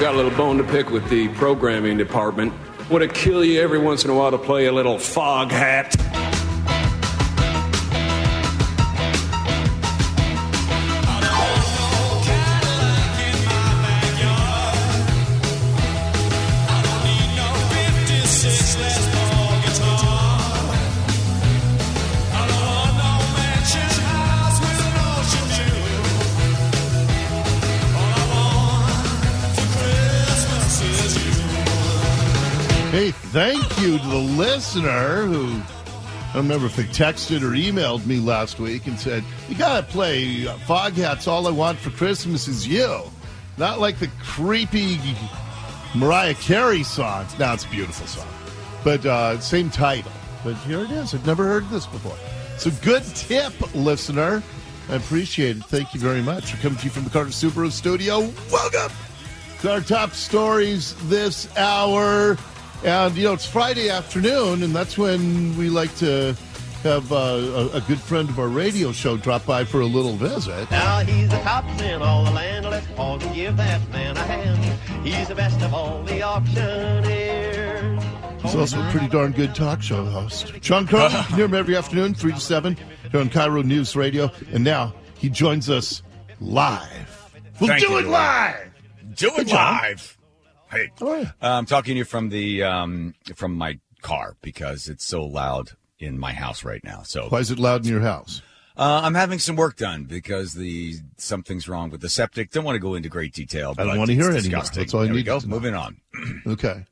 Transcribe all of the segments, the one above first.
Got a little bone to pick with the programming department. Would it kill you every once in a while to play a little Foghat? Thank you to the listener who I don't remember if they texted or emailed me last week and said, You got to play Foghat's. All I want for Christmas is you. Not like the creepy Mariah Carey song. Now it's a beautiful song, but uh, same title. But here it is. I've never heard this before. So good tip, listener. I appreciate it. Thank you very much for coming to you from the Carter Subaru studio. Welcome to our top stories this hour. And, you know, it's Friday afternoon, and that's when we like to have uh, a, a good friend of our radio show drop by for a little visit. Now he's the top in all the land. Let's pause and give that man a hand. He's the best of all the auctioneers. He's also a pretty darn good talk show host. John Curley, you can hear him every afternoon, 3 to 7, here on KIRO News Radio. And now he joins us live. We'll Thank do you, it Dwight. live! Do it live. Hey. Uh, I'm talking to you from the um, from my car because it's so loud in my house right now. So Why is it loud in your house? uh, I'm having some work done because the something's wrong with the septic. Don't want to go into great detail. I don't wanna hear it anymore. That's all I There need go. to. Moving on. Okay.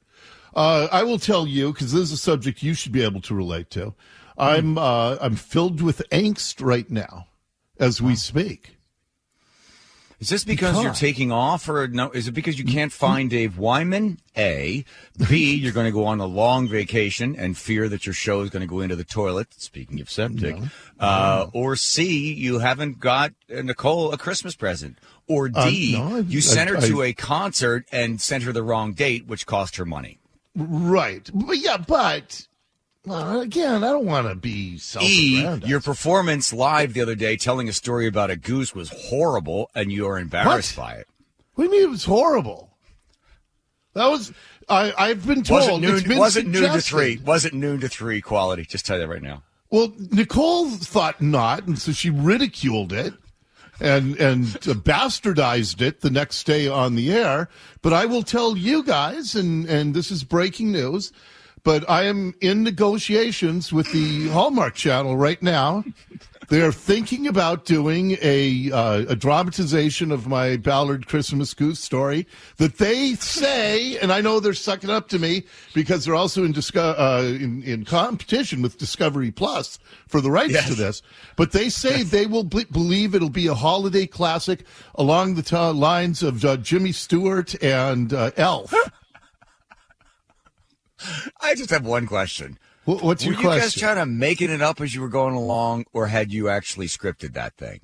Uh, I will tell you because this is a subject you should be able to relate to. I'm uh, I'm filled with angst right now as we speak. Is this because, you're taking off, or no? Is it because you can't find Dave Wyman? A, B, you're going to go on a long vacation and fear that your show is going to go into the toilet. Speaking of septic, uh, or C, you haven't got uh, Nicole a Christmas present, or D, Uh, no, I- you sent her I- to I- a concert and sent her the wrong date, which cost her money. Right. But yeah, but uh, again, I don't want to be self E, your performance live the other day telling a story about a goose was horrible, and you are embarrassed What? by it. What do you mean it was horrible? That was I. I've been told Wasn't noon, it's been wasn't noon to three. Wasn't noon to three quality. Just tell you that right now. Well, Nicole thought not, and so she ridiculed it and and bastardized it the next day on the air. But I will tell you guys, and and this is breaking news, but I am in negotiations with the Hallmark Channel right now. They are thinking about doing a uh, a dramatization of my Ballard Christmas Goose story that they say, and I know they're sucking up to me because they're also in disco- uh, in, in competition with Discovery Plus for the rights Yes. to this. But they say they will be- believe it'll be a holiday classic along the t- lines of uh, Jimmy Stewart and uh, Elf. I just have one question. Wh- What's were your you guys question? trying to making it up as you were going along, or had you actually scripted that thing?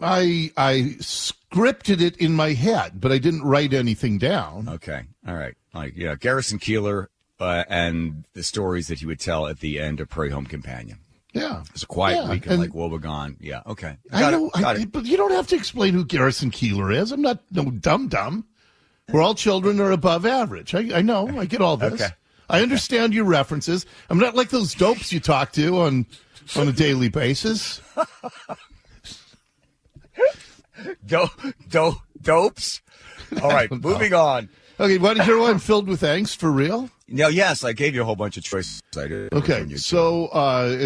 I I scripted it in my head, but I didn't write anything down. Okay, all right. Like yeah, Garrison Keillor uh, and the stories that he would tell at the end of Prairie Home Companion. Yeah, It's a quiet Yeah, week and Lake Wobegon. Yeah, okay. I know, it. Got I, it. but you don't have to explain who Garrison Keillor is. I'm not no dumb dumb. We're all children are above average. I, I know. I get all this. Okay. I understand your references. I'm not like those dopes you talk to on on a daily basis. Do, do, dopes. All right, moving on. Okay, to hear why I'm filled with angst for real? Now, yes, I gave you a whole bunch of choices. I did. Okay, so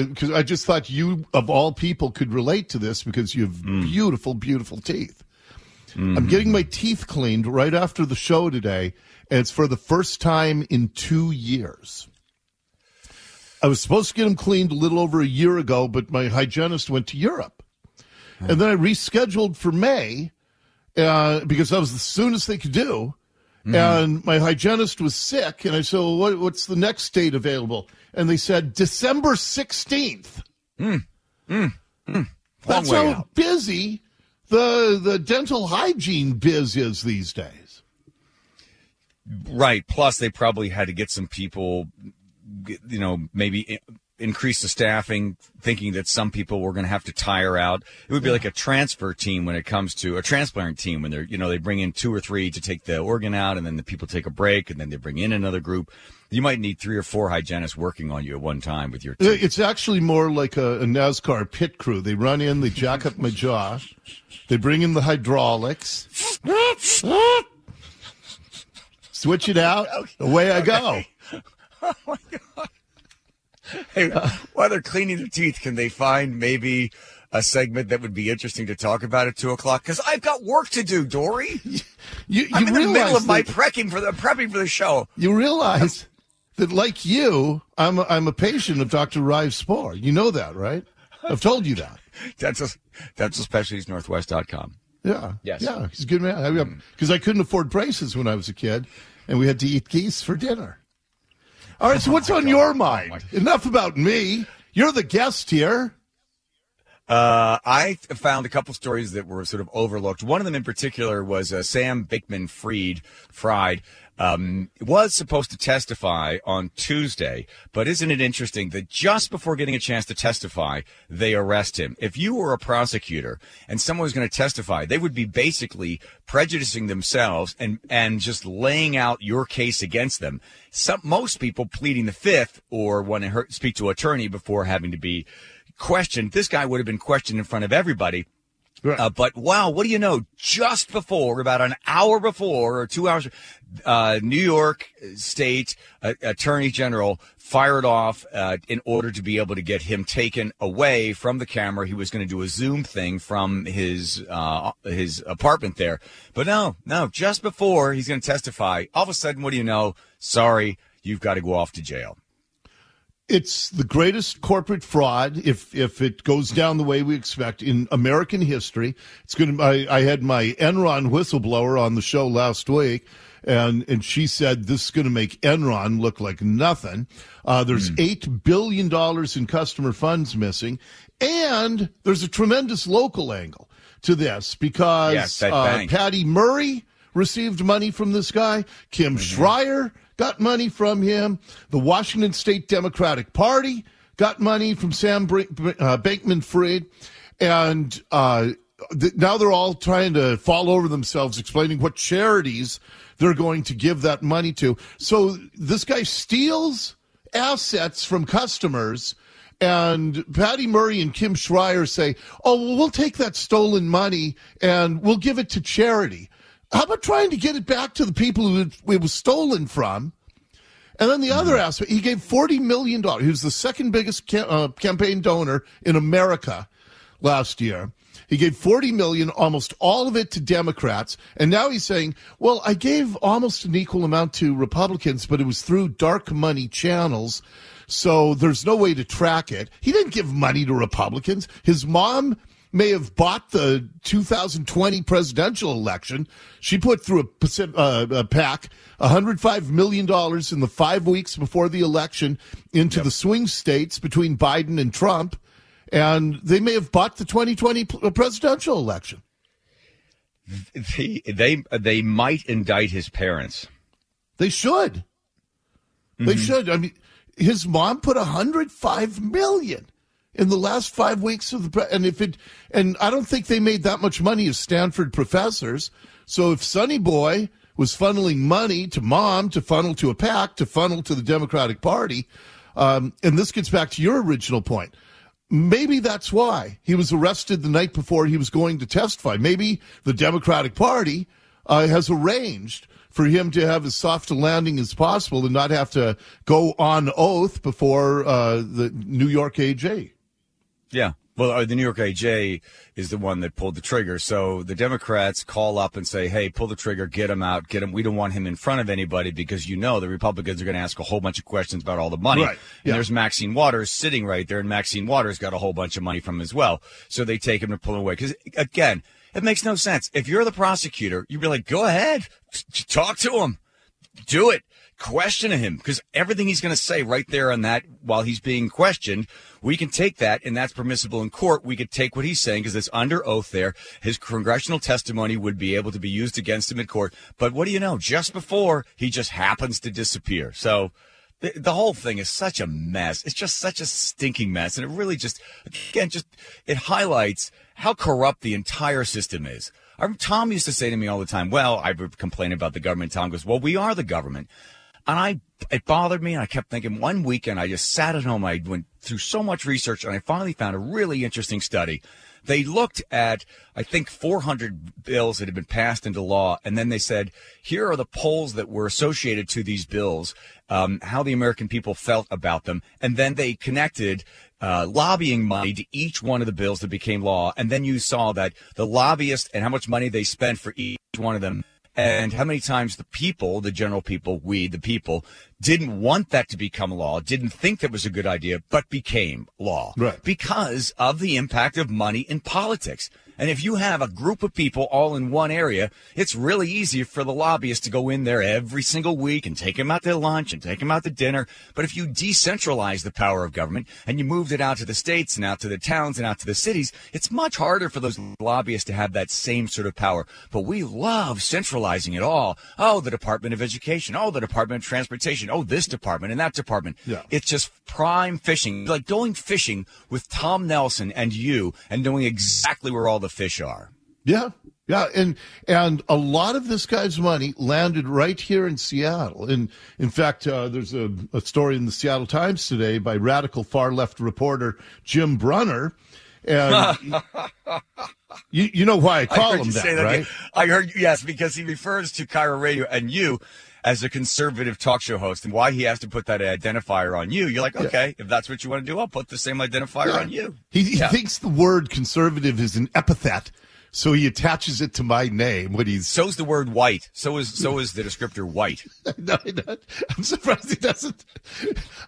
because I just thought you of all people could relate to this because you have Mm. beautiful, beautiful teeth. Mm-hmm. I'm getting my teeth cleaned right after the show today, and it's for the first time in two years. I was supposed to get them cleaned a little over a year ago, but my hygienist went to Europe, and then I rescheduled for May uh, because that was the soonest they could do. And my hygienist was sick, and I said, well, what, "What's the next date available?" And they said December sixteenth. That's way how out. busy the the dental hygiene biz is these days. Right. Plus, they probably had to get some people, you know, maybe increase the staffing, thinking that some people were going to have to tire out. It would be like a transfer team when it comes to a transplant team when they're, you know, they bring in two or three to take the organ out and then the people take a break and then they bring in another group. You might need three or four hygienists working on you at one time with your uh, team. It's actually more like a, a NASCAR pit crew. They run in, they jack up my jaw, they bring in the hydraulics, switch it out, away I go. Oh Hey, while they're cleaning their teeth, can they find maybe a segment that would be interesting to talk about at two o'clock? Because I've got work to do, Dori. You, you I'm in the middle of my prepping for the prepping for the show. you realize that, like you, I'm a, I'm a patient of Dr. Rive Spore. You know that, right? I've told you that. Dental, dental specialties northwest.com. Yeah. Yes. Yeah, he's a good man. Because mm. I couldn't afford braces when I was a kid, and we had to eat geese for dinner. All right, so what's on your mind? Enough about me. You're the guest here. Uh, I found a couple stories that were sort of overlooked. One of them in particular was uh, Sam Bankman Fried, Fried um, was supposed to testify on Tuesday, but isn't it interesting that just before getting a chance to testify, they arrest him? If you were a prosecutor and someone was going to testify, they would be basically prejudicing themselves and, and just laying out your case against them. Some, most people pleading the fifth or want to speak to attorney before having to be questioned. This guy would have been questioned in front of everybody. Right. Uh, but wow, what do you know? Just before, about an hour before or two hours, uh, New York State uh, Attorney General fired off uh, in order to be able to get him taken away from the camera. He was going to do a Zoom thing from his uh, his apartment there, but no, no. Just before he's going to testify, all of a sudden, what do you know? Sorry, you've got to go off to jail. It's the greatest corporate fraud if if it goes down the way we expect in American history. It's going to. I, I had my Enron whistleblower on the show last week, and and she said this is going to make Enron look like nothing. Uh, there's eight billion dollars in customer funds missing, and there's a tremendous local angle to this because uh. Patty Murray received money from this guy. Kim Schrier got money from him. The Washington State Democratic Party got money from Sam Br- uh, Bankman Fried. And uh, th- now they're all trying to fall over themselves explaining what charities they're going to give that money to. So this guy steals assets from customers. And Patty Murray and Kim Schrier say, oh, well, we'll take that stolen money and we'll give it to charity. How about trying to get it back to the people who it, was stolen from? And then the other aspect, he gave $40 million. He was the second biggest ca- uh, campaign donor in America last year. He gave 40 million, almost all of it to Democrats. And now he's saying, well, I gave almost an equal amount to Republicans, but it was through dark money channels. So there's no way to track it. He didn't give money to Republicans. His mom may have bought the 2020 presidential election. She put through a, Pacific, uh, a PAC $105 million in the five weeks before the election into the swing states between Biden and Trump. And they may have bought the 2020 presidential election. They they, they might indict his parents. They should. They should. I mean, his mom put 105 million in the last five weeks of the and if it and I don't think they made that much money as Stanford professors. So if Sonny Boy was funneling money to mom to funnel to a PAC to funnel to the Democratic Party, um, and this gets back to your original point. Maybe that's why he was arrested the night before he was going to testify. Maybe the Democratic Party uh, has arranged for him to have as soft a landing as possible and not have to go on oath before uh, the New York AJ. Yeah. Well, uh, the New York AJ is the one that pulled the trigger. So the Democrats call up and say, "Hey, pull the trigger, get him out, get him. We don't want him in front of anybody because you know the Republicans are going to ask a whole bunch of questions about all the money." Right. And Yeah. there's Maxine Waters sitting right there, and Maxine Waters got a whole bunch of money from him as well. So they take him to pull him away because again, it makes no sense. If you're the prosecutor, you'd be like, "Go ahead, talk to him." do it. Question him because everything he's going to say right there on that while he's being questioned, we can take that and that's permissible in court. We could take what he's saying because it's under oath there. His congressional testimony would be able to be used against him in court. But what do you know? Just before he just happens to disappear. So the, the whole thing is such a mess. It's just such a stinking mess, and it really just again just it highlights how corrupt the entire system is. Tom used to say to me all the time, "Well, I would complain about the government." Tom goes, "Well, we are the government." And I, it bothered me, and I kept thinking. One weekend, I just sat at home. I went through so much research, and I finally found a really interesting study. They looked at, I think, 400 bills that had been passed into law, and then they said, here are the polls that were associated to these bills, um, how the American people felt about them, and then they connected uh, lobbying money to each one of the bills that became law, and then you saw that the lobbyists and how much money they spent for each one of them and how many times the people, the general people, we, the people, didn't want that to become law, didn't think that was a good idea, but became law. Right. Because of the impact of money in politics. And if you have a group of people all in one area, it's really easy for the lobbyists to go in there every single week and take them out to lunch and take them out to dinner. But if you decentralize the power of government and you moved it out to the states and out to the towns and out to the cities, it's much harder for those lobbyists to have that same sort of power. But we love centralizing it all. Oh, the Department of Education. Oh, the Department of Transportation. Oh, this department and that department. Yeah. It's just prime fishing, like going fishing with Tom Nelson and you and knowing exactly where all the fish are. Yeah, yeah, and and a lot of this guy's money landed right here in Seattle. And in fact, uh, there's a, a story in the Seattle Times today by radical far left reporter Jim Brunner, and you you know why I call heard him you that, say that. right? I heard yes, because he refers to KIRO Radio and you as a conservative talk show host, and why he has to put that identifier on you. You're like, okay, if that's what you want to do, I'll put the same identifier on you. He, he Yeah. thinks the word conservative is an epithet, so he attaches it to my name when he's. So's the word white. So is so is the descriptor white. No, I'm surprised he doesn't.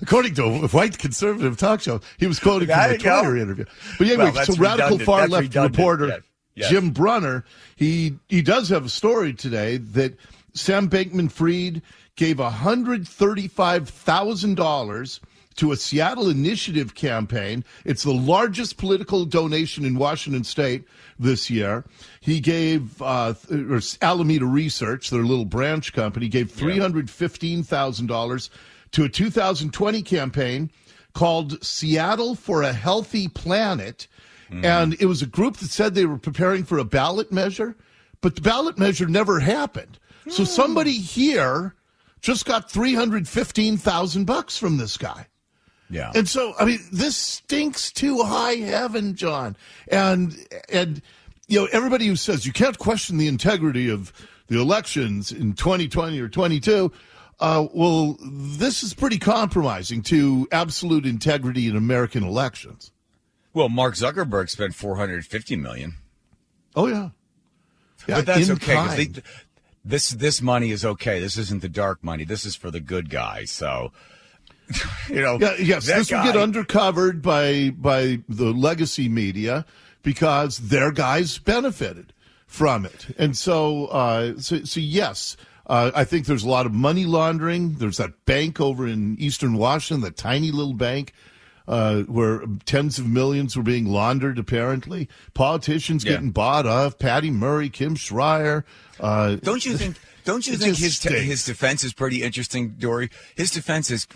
According to a white conservative talk show, he was quoting There from a you go. Twitter interview. But anyway, Well, so radical far left reporter. Yes. Jim Brunner, he he does have a story today that Sam Bankman-Fried gave hundred thirty-five thousand dollars to a Seattle Initiative campaign. It's the largest political donation in Washington State this year. He gave uh, or Alameda Research, their little branch company, gave three hundred fifteen thousand dollars to a 2020 campaign called Seattle for a Healthy Planet. And it was a group that said they were preparing for a ballot measure, but the ballot measure never happened. So somebody here just got 315,000 bucks from this guy. Yeah. And so, I mean, this stinks to high heaven, John. And and you know, everybody who says you can't question the integrity of the elections in 2020 or 22, uh, well, this is pretty compromising to absolute integrity in American elections. well, Mark Zuckerberg spent 450 million. Oh yeah, yeah but that's okay they, this this money is okay. This isn't the dark money. This is for the good guys. So, you know, Yeah, yes, this will get guy- undercovered by by the legacy media because their guys benefited from it, and so uh, so, so yes. Uh, I think there's a lot of money laundering. There's that bank over in Eastern Washington, the tiny little bank, uh, where tens of millions were being laundered. Apparently, politicians Yeah. getting bought off. Patty Murray, Kim Schrier. Uh, Don't you think? Don't you think his his defense is pretty interesting, Dori? His defense is,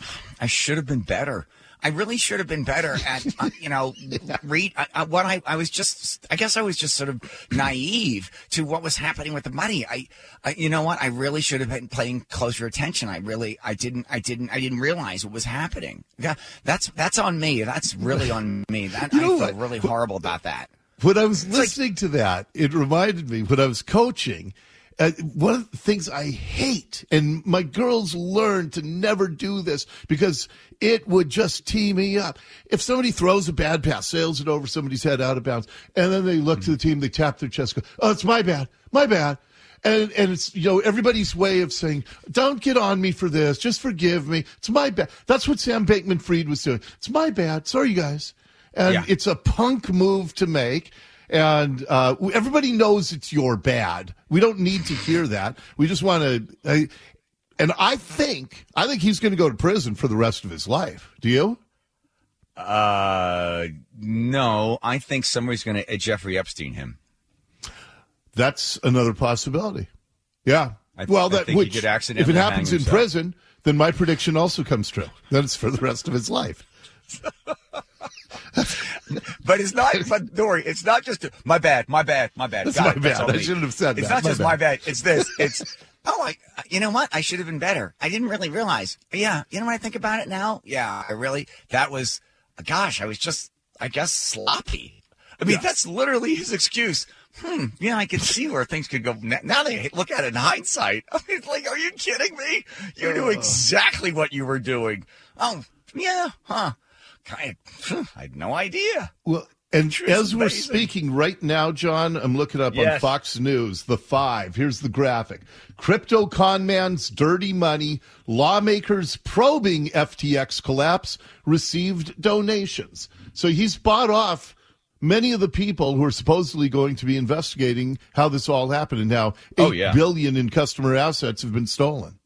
I should have been better. I really should have been better at, uh, you know, read I, I, what I, I was just. I guess I was just sort of naive to what was happening with the money. I, I, you know what? I really should have been paying closer attention. I really, I didn't, I didn't, I didn't realize what was happening. Yeah, that's that's on me. That's really on me. That, You know I feel what? really horrible about that. When I was listening to that, it reminded me when I was coaching. Uh, one of the things I hate, and my girls learned to never do this because it would just tee me up. If somebody throws a bad pass, sails it over somebody's head out of bounds, and then they look to the team, they tap their chest, go, "Oh, it's my bad, my bad." And, and it's you know everybody's way of saying don't get on me for this just forgive me it's my bad that's what sam bankman fried was doing it's my bad sorry you guys and Yeah. it's a punk move to make and uh, everybody knows it's your bad we don't need to hear that we just want to uh, and i think i think he's going to go to prison for the rest of his life do you Uh, no, I think somebody's going to Jeffrey Epstein him. that's another possibility yeah I, Well, that think which if it happens in himself. prison, then my prediction also comes true. Then it's for the rest of his life. But it's not. But Dori, it's not just my bad, my bad, my bad. That's God, my bad. I shouldn't have said It's that. It's not My just bad. my bad. It's this. It's oh, I. You know what? I should have been better. I didn't really realize. Yeah. You know when I think about it now? Yeah. I really. That was. Gosh, I was just. I guess sloppy. I mean, that's literally his excuse. Hmm. Yeah, I could see where things could go. Now now they look at it in hindsight. I mean, it's like, are you kidding me? You knew exactly what you were doing. Oh, yeah, huh? I, I had no idea. Well, and as we're amazing. speaking right now, John, I'm looking up on Fox News, the five. Here's the graphic Crypto con man's dirty money, lawmakers probing FTX collapse, received donations. So he's bought off many of the people who are supposedly going to be investigating how this all happened and how oh, eight Oh, yeah. billion in customer assets have been stolen.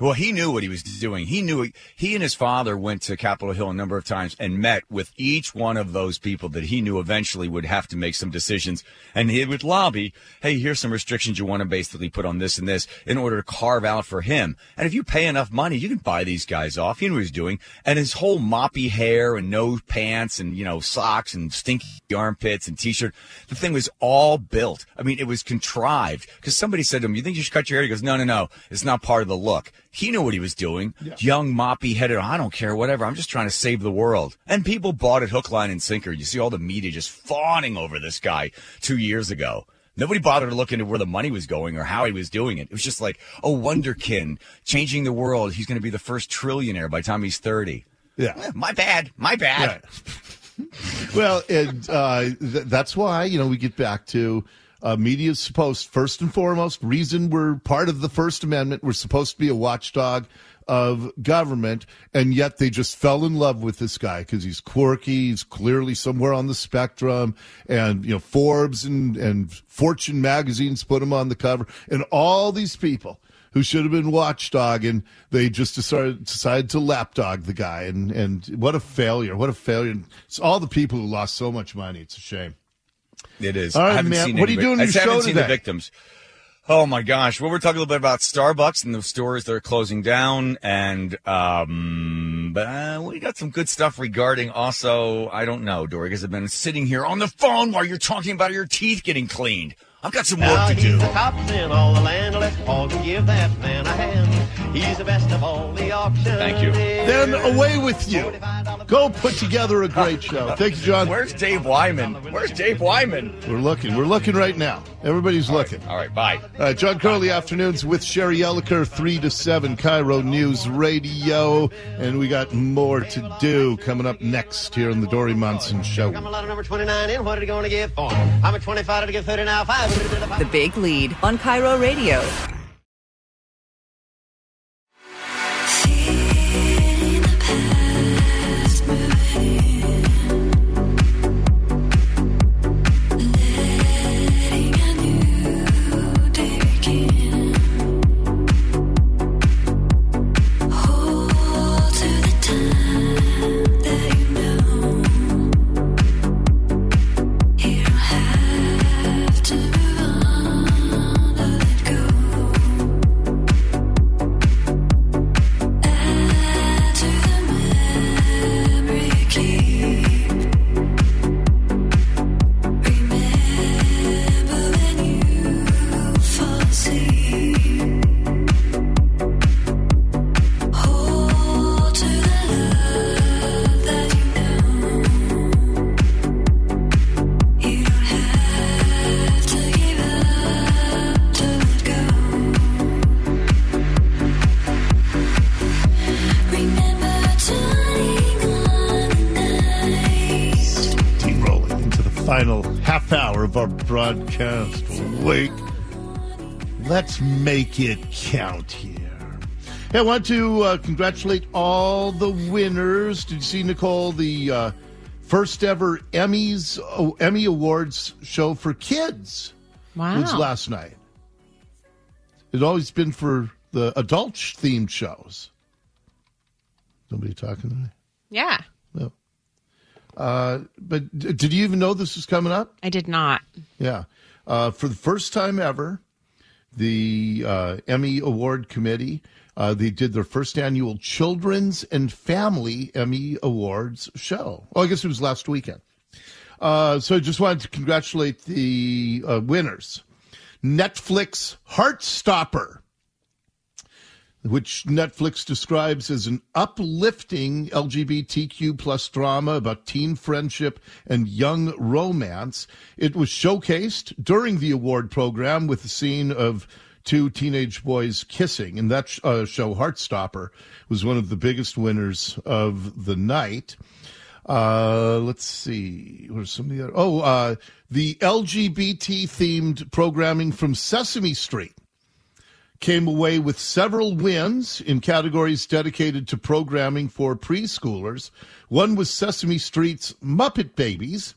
Well, he knew what he was doing. He knew. He and his father went to Capitol Hill a number of times and met with each one of those people that he knew eventually would have to make some decisions. And he would lobby, hey, here's some restrictions you want to basically put on this and this in order to carve out for him. And if you pay enough money, you can buy these guys off. He knew what he was doing. And his whole moppy hair and no pants and, you know, socks and stinky armpits and t-shirt, the thing was all built. I mean, it was contrived because somebody said to him, you think you should cut your hair? He goes, no, no, no. It's not part of the look. He knew what he was doing. Young, moppy headed. I don't care, whatever. I'm just trying to save the world. And people bought it hook, line, and sinker. You see all the media just fawning over this guy two years ago. Nobody bothered to look into where the money was going or how he was doing it. It was just like, oh, Wonderkin, changing the world. He's going to be the first trillionaire by the time he's 30. Yeah. Eh, My bad. My bad. well, and uh, th- that's why you know we get back to uh, media is supposed first and foremost reason we're part of the First Amendment. We're supposed to be a watchdog of government, and yet they just fell in love with this guy because he's quirky. He's clearly somewhere on the spectrum, and you know Forbes and and Fortune magazines put him on the cover, and all these people who should have been watchdog, and they just decided, decided to lapdog the guy. And, and what a failure. What a failure. It's all the people who lost so much money. It's a shame. It is. All right, I haven't man. seen What are you doing vic- in your I haven't seen today? the victims. Oh my gosh! Well, we're talking a little bit about Starbucks and the stores that are closing down, and um, but uh, we got some good stuff regarding. Also, I don't know, Dori, because I've been sitting here on the phone while you're talking about your teeth getting cleaned. I've got some work Now to he's do. the top in all the land. Let's pause and give that man a hand. He's the best of all the auctions. Thank you. Then away with you. Go put together a great show. Thank you, John. Where's Dave Wyman? Where's Dave Wyman? We're looking. We're looking right now. Everybody's looking. All right, bye. All right, John Curley afternoons with Sherry Elliker, 3 to 7, KIRO News Radio. And we got more to do coming up next here on the Dori Monson Show. I'm a lot of number 29 in. What are you going to give for him? I'm a 25 to give 30 now. Five. The Big Lead on KIRO Radio. Let's make it count here. I want to uh, congratulate all the winners. Did you see, Nicole, the uh, first ever Emmys oh, Emmy Awards show for kids Wow. was last night? It's always been for the adult themed shows. Nobody talking to me? Yeah. No. Uh, but d- did you even know this was coming up? I did not. Yeah. Uh, for the first time ever, the uh, Emmy Award Committee. Uh, they did their first annual Children's and Family Emmy Awards show. Oh, I guess it was last weekend. Uh, so I just wanted to congratulate the uh, winners. Netflix Heartstopper, which Netflix describes as an uplifting LGBTQ plus drama about teen friendship and young romance. It was showcased during the award program with the scene of two teenage boys kissing, and that uh, show, Heartstopper, was one of the biggest winners of the night. Uh, let's see. Where's some of the other? Oh, uh, the LGBT themed programming from Sesame Street came away with several wins in categories dedicated to programming for preschoolers. One was Sesame Street's Muppet Babies,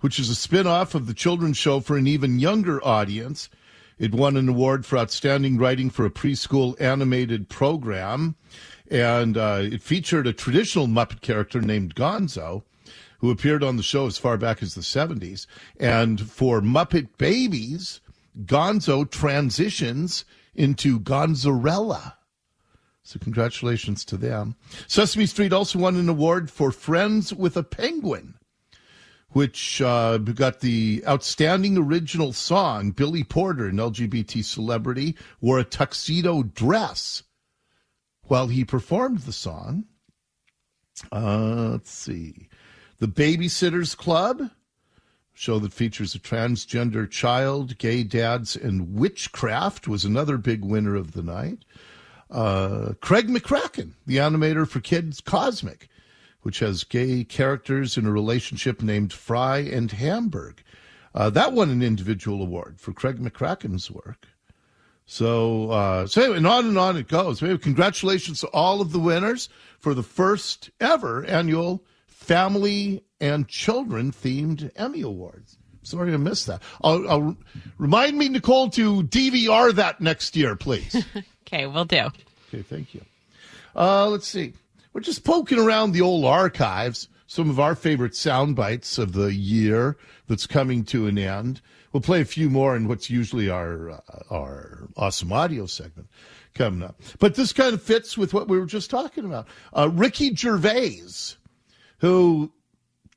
which is a spin off of the children's show for an even younger audience. It won an award for outstanding writing for a preschool animated program. And uh, it featured a traditional Muppet character named Gonzo, who appeared on the show as far back as the 70s. And for Muppet Babies, Gonzo transitions into Gonzarella. So congratulations to them. Sesame Street also won an award for Friends with a Penguin, which uh, got the outstanding original song. Billy Porter, an LGBT celebrity, wore a tuxedo dress while he performed the song. Uh, let's see. The Babysitters Club, show that features a transgender child, gay dads, and witchcraft, was another big winner of the night. Uh, Craig McCracken, the animator for Kids Cosmic, which has gay characters in a relationship named Fry and Hamburg. Uh, that won an individual award for Craig McCracken's work. So, uh, so anyway, and on and on it goes. Anyway, congratulations to all of the winners for the first ever annual Family and Children themed Emmy Awards. Sorry I missed that. I'll, I'll remind me, Nicole, to DVR that next year, please. Okay, we'll do. Okay, thank you. Uh, let's see. We're just poking around the old archives, some of our favorite sound bites of the year that's coming to an end. We'll play a few more in what's usually our uh, our awesome audio segment coming up. But this kind of fits with what we were just talking about. Uh, Ricky Gervais, who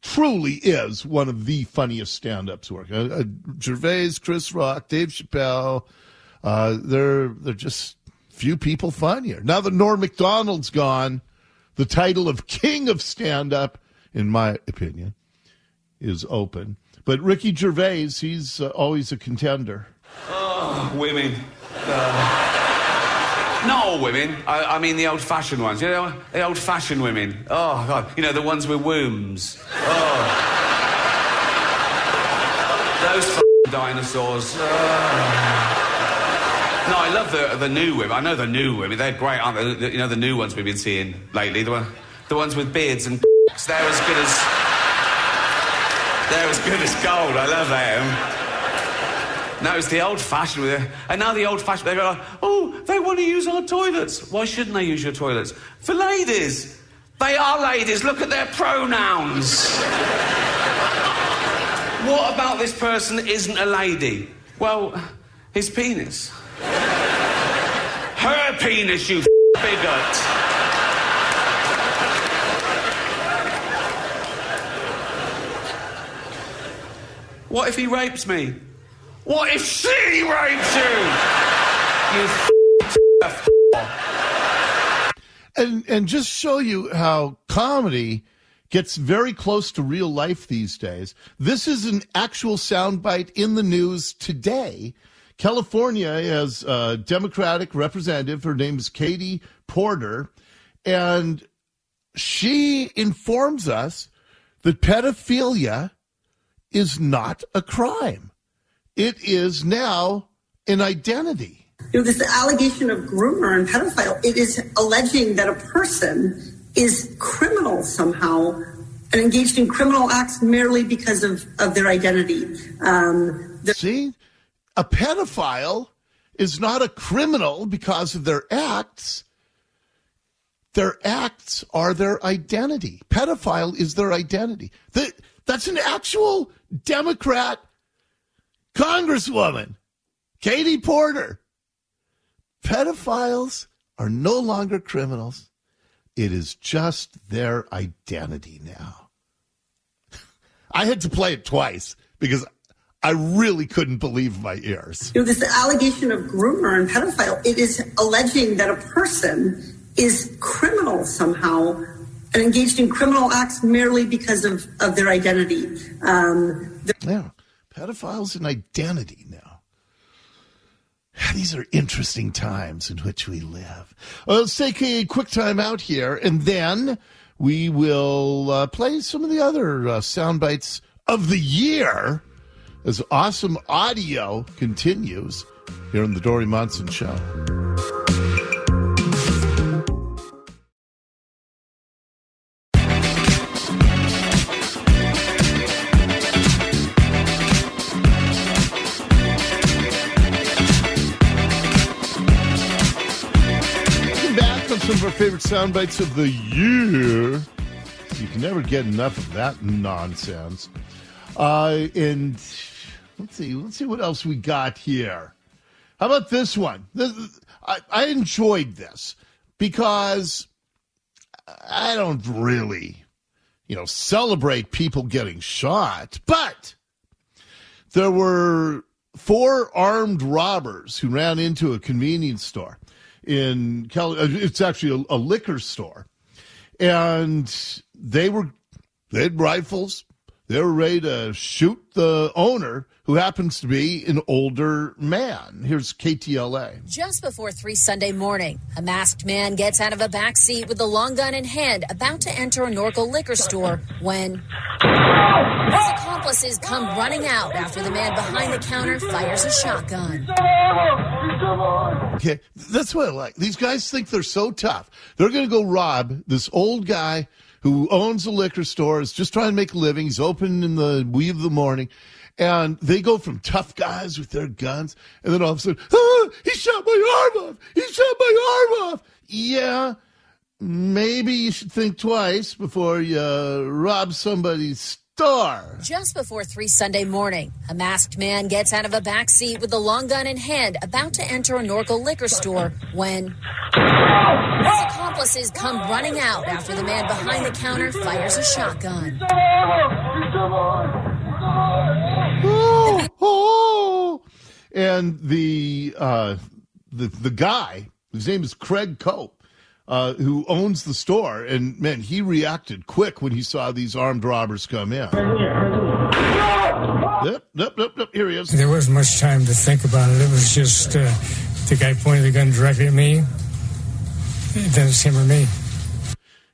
truly is one of the funniest stand-ups work. Uh, uh, Gervais, Chris Rock, Dave Chappelle, uh, they're they're just few people funnier. Now that Norm Macdonald's gone, the title of king of stand-up, in my opinion, is open. But Ricky Gervais, he's uh, always a contender. Oh, women. Not all women. I, I mean the old-fashioned ones. You know, the old-fashioned women. Oh God, you know the ones with wombs. Oh, those dinosaurs. Oh. No, I love the the new women. I know the new women. They're great, aren't they? The- you know the new ones we've been seeing lately. The the ones with beards and. They're as good as. They're as good as gold. I love them. No, it's the old fashioned with it. And now the old fashioned, they go, oh, they want to use our toilets. Why shouldn't they use your toilets? For ladies. They are ladies. Look at their pronouns. what about this person isn't a lady? Well, his penis. Her penis, you bigot. What if he rapes me? What if she rapes you? You and and just show you how comedy gets very close to real life these days. This is an actual soundbite in the news today. California has a Democratic representative. Her name is Katie Porter, and she informs us that pedophilia is not a crime. It is now an identity. You know, this allegation of groomer and pedophile, it is alleging that a person is criminal somehow and engaged in criminal acts merely because of, of their identity. Um, the- See, a pedophile is not a criminal because of their acts. Their acts are their identity. Pedophile is their identity. That, that's an actual Democrat congresswoman, Katie Porter, pedophiles are no longer criminals. It is just their identity now. I had to play it twice because I really couldn't believe my ears. You know, this allegation of groomer and pedophile, it is alleging that a person is criminal somehow and engaged in criminal acts merely because of, of their identity. Um, Yeah, pedophiles and identity now. These are interesting times in which we live. Well, let's take a quick time out here, and then we will uh, play some of the other uh, sound bites of the year as awesome audio continues here on the Dori Monson Show. Favorite sound bites of the year. You can never get enough of that nonsense. Uh, and let's see, let's see what else we got here. How about this one? This, I, I enjoyed this because I don't really, you know, celebrate people getting shot, but there were four armed robbers who ran into a convenience store in Cal- uh, it's actually a, a liquor store. And they were they had rifles they were ready to shoot the owner who happens to be an older man here's ktla Just before 3 Sunday morning, a masked man gets out of a back seat with a long gun in hand, about to enter a Norco liquor store when his accomplices come running out after the man behind the counter fires a shotgun. Okay, that's what I like. These guys think they're so tough. They're going to go rob this old guy who owns a liquor store, is just trying to make a living. He's open in the wee of the morning. And they go from tough guys with their guns, and then all of a sudden, ah, he shot my arm off. He shot my arm off. Yeah, maybe you should think twice before you uh, rob somebody's Just before 3 Sunday morning, a masked man gets out of a back seat with a long gun in hand, about to enter a Norco liquor store when his accomplices come running out after the man behind the counter fires a shotgun. oh, oh. And the uh, the the guy, his name is Craig Cope, uh, who owns the store, and man, he reacted quick when he saw these armed robbers come in. Yep, yep, yep, yep. Here he is. There wasn't much time to think about it. It was just uh, the guy pointed the gun directly at me. Then it's him or me.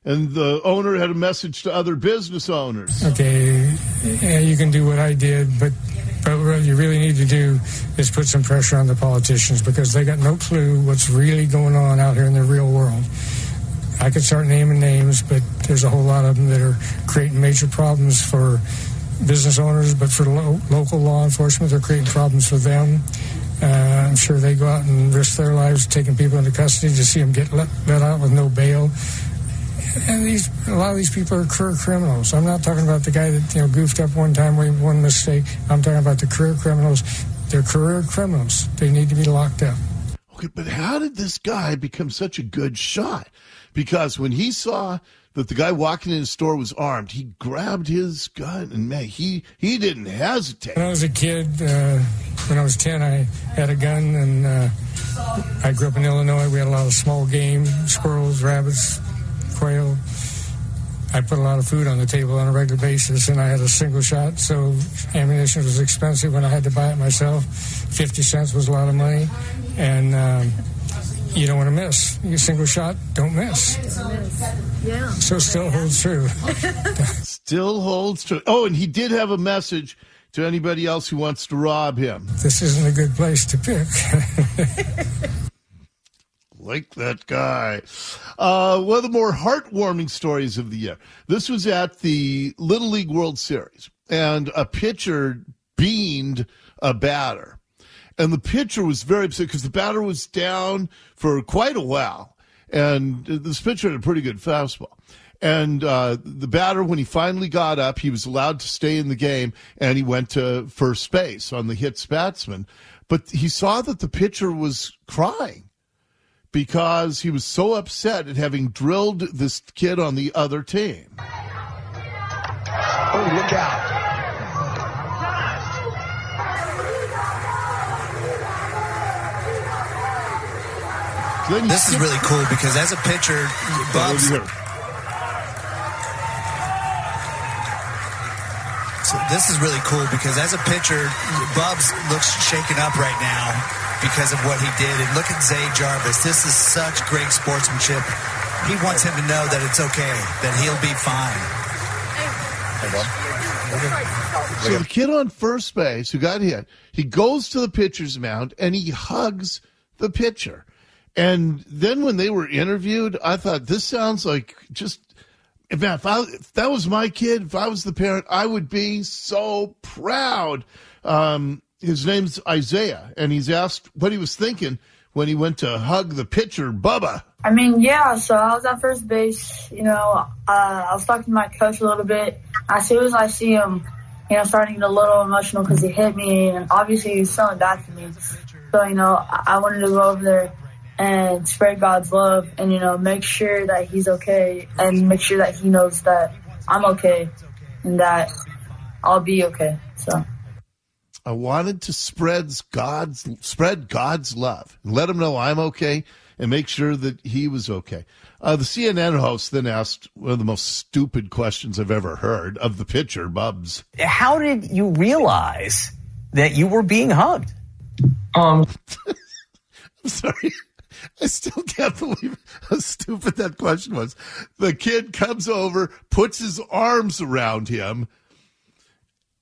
And the owner had a message to other business owners. Okay, yeah, you can do what I did, but but what you really need to do is put some pressure on the politicians because they got no clue what's really going on out here in the real world. I could start naming names, but there's a whole lot of them that are creating major problems for business owners, but for lo- local law enforcement, they're creating problems for them. Uh, I'm sure they go out and risk their lives taking people into custody to see them get let, let out with no bail. And these, a lot of these people are career criminals. I'm not talking about the guy that you know goofed up one time, made one mistake. I'm talking about the career criminals. They're career criminals. They need to be locked up. Okay, but how did this guy become such a good shot? Because when he saw that the guy walking in his store was armed, he grabbed his gun and man, he he didn't hesitate. When I was a kid, uh, when I was 10, I had a gun, and uh, I grew up in Illinois. We had a lot of small game, squirrels, rabbits, quail. I put a lot of food on the table on a regular basis, and I had a single shot, so ammunition was expensive when I had to buy it myself. 50 cents was a lot of money, and um, you don't want to miss. You single shot, don't miss. Yeah. So still holds true. Still holds true. Oh, and he did have a message to anybody else who wants to rob him. This isn't a good place to pick. like that guy. Uh, one of the more heartwarming stories of the year. This was at the Little League World Series, and a pitcher beamed a batter. And the pitcher was very upset because the batter was down for quite a while. And this pitcher had a pretty good fastball. And uh, the batter, when he finally got up, he was allowed to stay in the game and he went to first base on the hits batsman. But he saw that the pitcher was crying because he was so upset at having drilled this kid on the other team. Oh, look out. So then This is really cool because as a pitcher, Bubs, so this is really cool because as a pitcher, Bubs looks shaken up right now because of what he did. And look at Zay Jarvis. This is such great sportsmanship. He wants him to know that it's okay, that he'll be fine. So the kid on first base who got hit, he goes to the pitcher's mound and he hugs the pitcher. And then when they were interviewed, I thought this sounds like just if, if, I, if that was my kid, if I was the parent, I would be so proud. Um, his name's Isaiah, and he's asked what he was thinking when he went to hug the pitcher, Bubba. I mean, yeah. So I was at first base. You know, uh, I was talking to my coach a little bit. As soon as I see him, you know, starting to get a little emotional because he hit me, and obviously he's feeling bad for me. So you know, I I wanted to go over there and spread God's love, and you know, make sure that he's okay, and make sure that he knows that I'm okay, and that I'll be okay. So. I wanted to spread God's spread God's love and let him know I'm okay and make sure that he was okay. Uh, the CNN host then asked one of the most stupid questions I've ever heard of the pitcher, Bubs. How did you realize that you were being hugged? Um, I'm sorry. I still can't believe how stupid that question was. The kid comes over, puts his arms around him,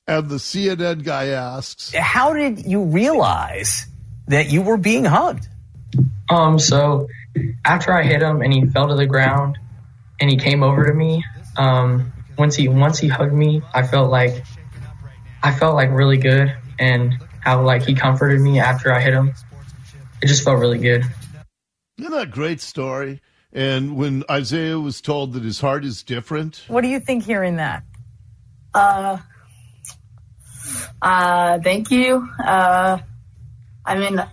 and the CNN guy asks, How did you realize that you were being hugged? Um, so after I hit him and he fell to the ground and he came over to me, um, once he once he hugged me, I felt like I felt like really good and how like he comforted me after I hit him. It just felt really good. Isn't that a great story? And when Isaiah was told that his heart is different, What do you think hearing that? Uh, uh, thank you. Uh, I mean,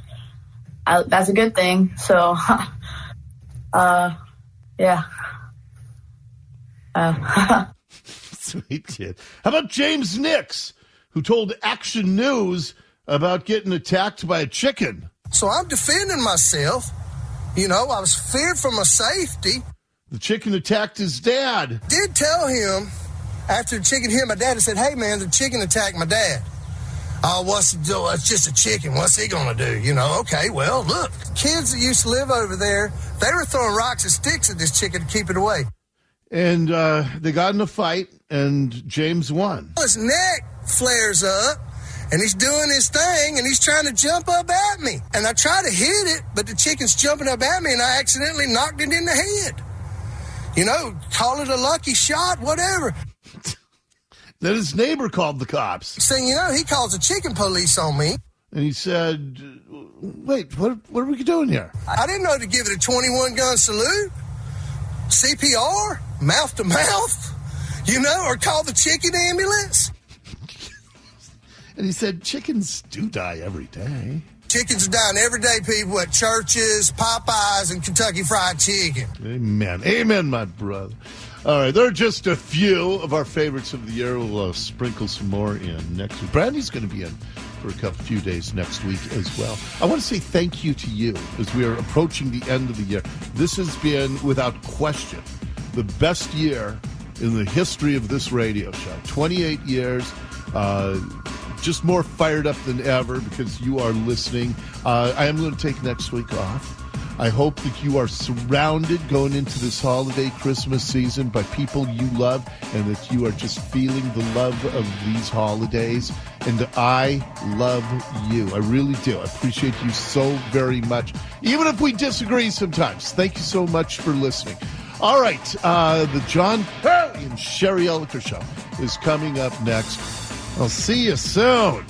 I, that's a good thing. So, uh, yeah. Uh, Sweet kid. How about James Nix, who told Action News about getting attacked by a chicken? So I'm defending myself. You know, I was feared for my safety. The chicken attacked his dad. Did tell him after the chicken hit my dad, I said, hey man, the chicken attacked my dad. Oh, what's he do? It's just a chicken. What's he gonna do? You know, okay, well, look. Kids that used to live over there, they were throwing rocks and sticks at this chicken to keep it away. And uh, they got in a fight, and James won. His neck flares up and he's doing his thing and he's trying to jump up at me. And I try to hit it, but the chicken's jumping up at me and I accidentally knocked it in the head. You know, call it a lucky shot, whatever. Then his neighbor called the cops. Saying, you know, he calls the chicken police on me. And he said, Wait, what, what are we doing here? I didn't know to give it a 21 gun salute, CPR, mouth to mouth, you know, or call the chicken ambulance. And he said, Chickens do die every day. Chickens are dying every day, people at churches, Popeyes, and Kentucky Fried Chicken. Amen. Amen, my brother. All right, there are just a few of our favorites of the year. We'll uh, sprinkle some more in next week. Brandy's going to be in for a couple few days next week as well. I want to say thank you to you as we are approaching the end of the year. This has been, without question, the best year in the history of this radio show. 28 years. Uh, just more fired up than ever because you are listening. Uh, I am going to take next week off. I hope that you are surrounded going into this holiday Christmas season by people you love and that you are just feeling the love of these holidays. And I love you. I really do. I appreciate you so very much, even if we disagree sometimes. Thank you so much for listening. All right, uh, the John Perry and Sherry Elliker show is coming up next. I'll see you soon.